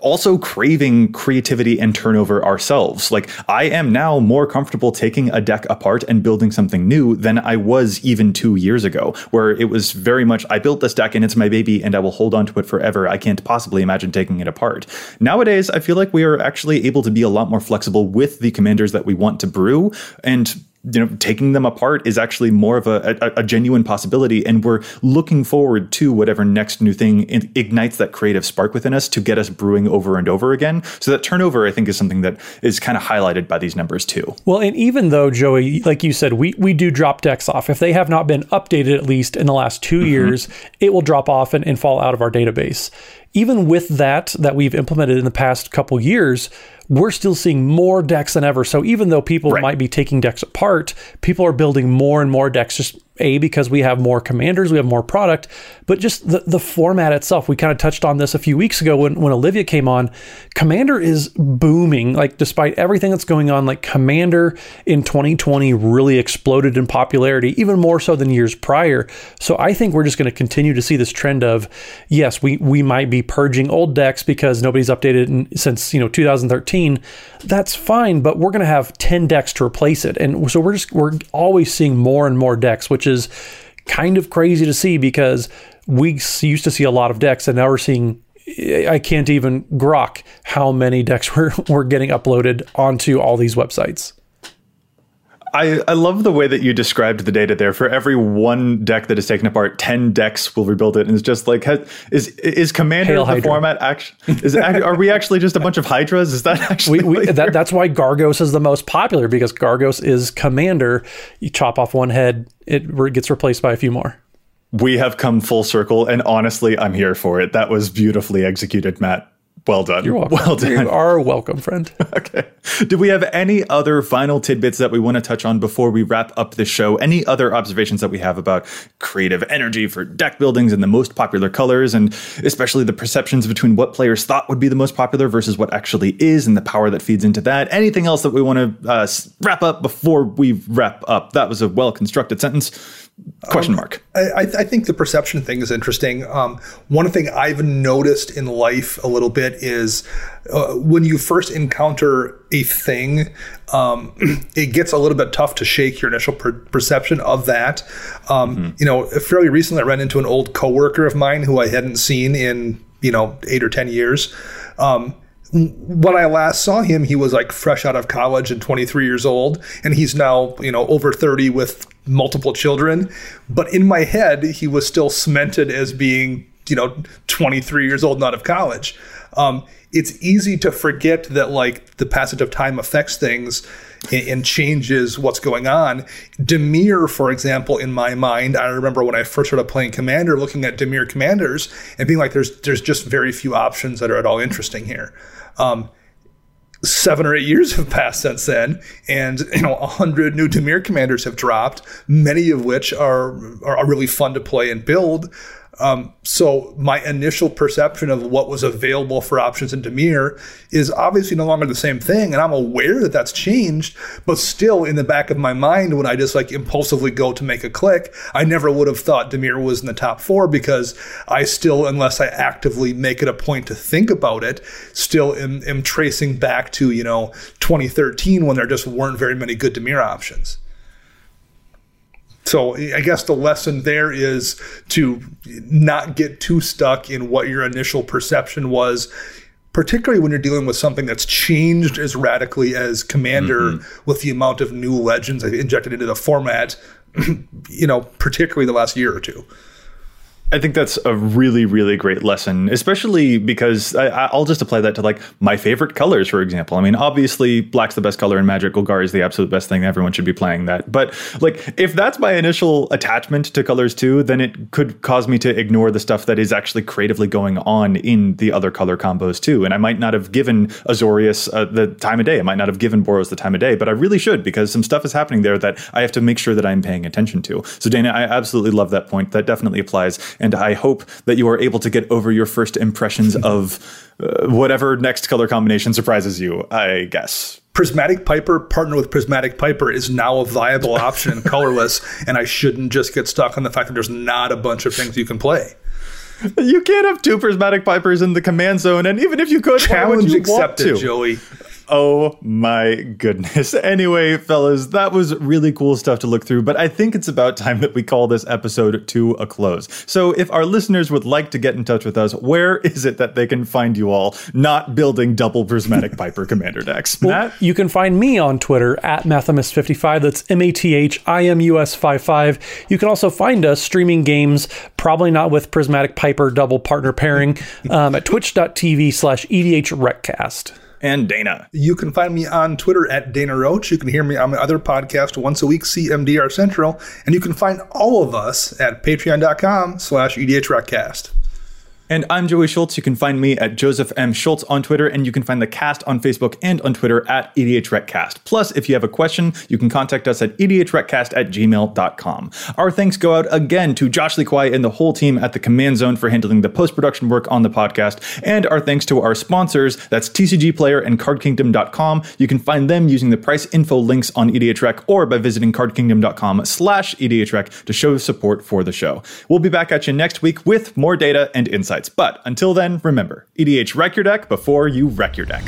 also craving creativity and turnover ourselves. Like I am now more comfortable taking a deck apart and building something new than I was even two years ago, where it was very much I built this deck and it's my baby and I will hold on to it forever. I can't possibly imagine taking it apart. Nowadays, I feel like we are actually able to be a lot more flexible with the commanders that we want to brew and you know taking them apart is actually more of a, a, a, genuine possibility. And we're looking forward to whatever next new thing ignites that creative spark within us to get us brewing over and over again. So that turnover i think is something that is kind of highlighted by these numbers too. Well and even though joey like you said we, we do drop decks off. If they have not been updated at least in the last 2 mm-hmm. years it will drop off and, and fall out of our database. Even with that that we've implemented in the past couple years we're still seeing more decks than ever. So even though people right. might be taking decks apart, people are building more and more decks just a, because we have more commanders, we have more product, but just the, the format itself. We kind of touched on this a few weeks ago when, when Olivia came on. Commander is booming. Like, despite everything that's going on, like, Commander in 2020 really exploded in popularity, even more so than years prior. So I think we're just going to continue to see this trend of, yes, we, we might be purging old decks because nobody's updated in, since, you know, 2013. That's fine, but we're going to have 10 decks to replace it. And so we're just, we're always seeing more and more decks, which is kind of crazy to see because we used to see a lot of decks and now we're seeing I can't even grok how many decks were, were getting uploaded onto all these websites. I, I love the way that you described the data there. For every one deck that is taken apart, ten decks will rebuild it, and it's just like is is Commander Hail the Hydra. format? Actually, is are we actually just a bunch of Hydras? Is that actually? We, we, that, that's why Gargos is the most popular because Gargos is Commander. You chop off one head, it gets replaced by a few more. We have come full circle, and honestly, I'm here for it. That was beautifully executed, Matt. Well done. You're welcome. Well done. You are welcome, friend. okay. Do we have any other final tidbits that we want to touch on before we wrap up the show? Any other observations that we have about creative energy for deck buildings and the most popular colors, and especially the perceptions between what players thought would be the most popular versus what actually is, and the power that feeds into that? Anything else that we want to uh, wrap up before we wrap up? That was a well constructed sentence. Question um, mark. I, I, think the perception thing is interesting. Um, one thing I've noticed in life a little bit is uh, when you first encounter a thing, um, it gets a little bit tough to shake your initial per- perception of that. Um, mm-hmm. You know, fairly recently I ran into an old coworker of mine who I hadn't seen in you know eight or ten years. Um, when I last saw him, he was like fresh out of college and 23 years old, and he's now you know over 30 with multiple children. But in my head, he was still cemented as being you know 23 years old, not of college. Um, it's easy to forget that like the passage of time affects things and, and changes what's going on. Dimir, for example, in my mind, I remember when I first started playing Commander, looking at Dimir commanders and being like, "There's there's just very few options that are at all interesting here." Um, seven or eight years have passed since then, and you know a hundred new Dimir commanders have dropped, many of which are are really fun to play and build. Um, so my initial perception of what was available for options in Dimir is obviously no longer the same thing, and I'm aware that that's changed. But still, in the back of my mind, when I just like impulsively go to make a click, I never would have thought Dimir was in the top four because I still, unless I actively make it a point to think about it, still am, am tracing back to you know 2013 when there just weren't very many good Dimir options. So I guess the lesson there is to not get too stuck in what your initial perception was, particularly when you're dealing with something that's changed as radically as Commander mm-hmm. with the amount of new legends I've injected into the format, you know, particularly the last year or two. I think that's a really, really great lesson, especially because I, will just apply that to like my favorite colors, for example. I mean, obviously, black's the best color in Magic. Golgari is the absolute best thing. Everyone should be playing that. But like, if that's my initial attachment to colors too, then it could cause me to ignore the stuff that is actually creatively going on in the other color combos too. And I might not have given Azorius uh, the time of day. I might not have given Boros the time of day, but I really should because some stuff is happening there that I have to make sure that I'm paying attention to. So, Dana, I absolutely love that point. That definitely applies and I hope that you are able to get over your first impressions of uh, whatever next color combination surprises you, I guess. Prismatic Piper partner with Prismatic Piper is now a viable option in colorless, and I shouldn't just get stuck on the fact that there's not a bunch of things you can play. You can't have two Prismatic Pipers in the command zone, and even if you could, challenge you accepted, Joey. Oh my goodness. Anyway, fellas, that was really cool stuff to look through, but I think it's about time that we call this episode to a close. So if our listeners would like to get in touch with us, where is it that they can find you all not building double prismatic Piper commander decks? Well? You can find me on Twitter at Mathimus55. That's M A T H I M U S 55. You can also find us streaming games, probably not with Prismatic Piper double partner pairing, um, at twitch.tv slash EDHRECast and Dana. You can find me on Twitter at Dana Roach. You can hear me on my other podcast once a week, CMDR Central. And you can find all of us at patreon.com slash EDHRECast. And I'm Joey Schultz. You can find me at Joseph M. Schultz on Twitter, and you can find the cast on Facebook and on Twitter at EDHRECast. Plus, if you have a question, you can contact us at EDHRECast at gmail.com. Our thanks go out again to Josh Lee Kwai and the whole team at the Command Zone for handling the post production work on the podcast. And our thanks to our sponsors that's TCG Player and CardKingdom.com. You can find them using the price info links on EDHREC or by visiting CardKingdom.com slash EDHREC to show support for the show. We'll be back at you next week with more data and insights. But until then, remember EDH wreck your deck before you wreck your deck.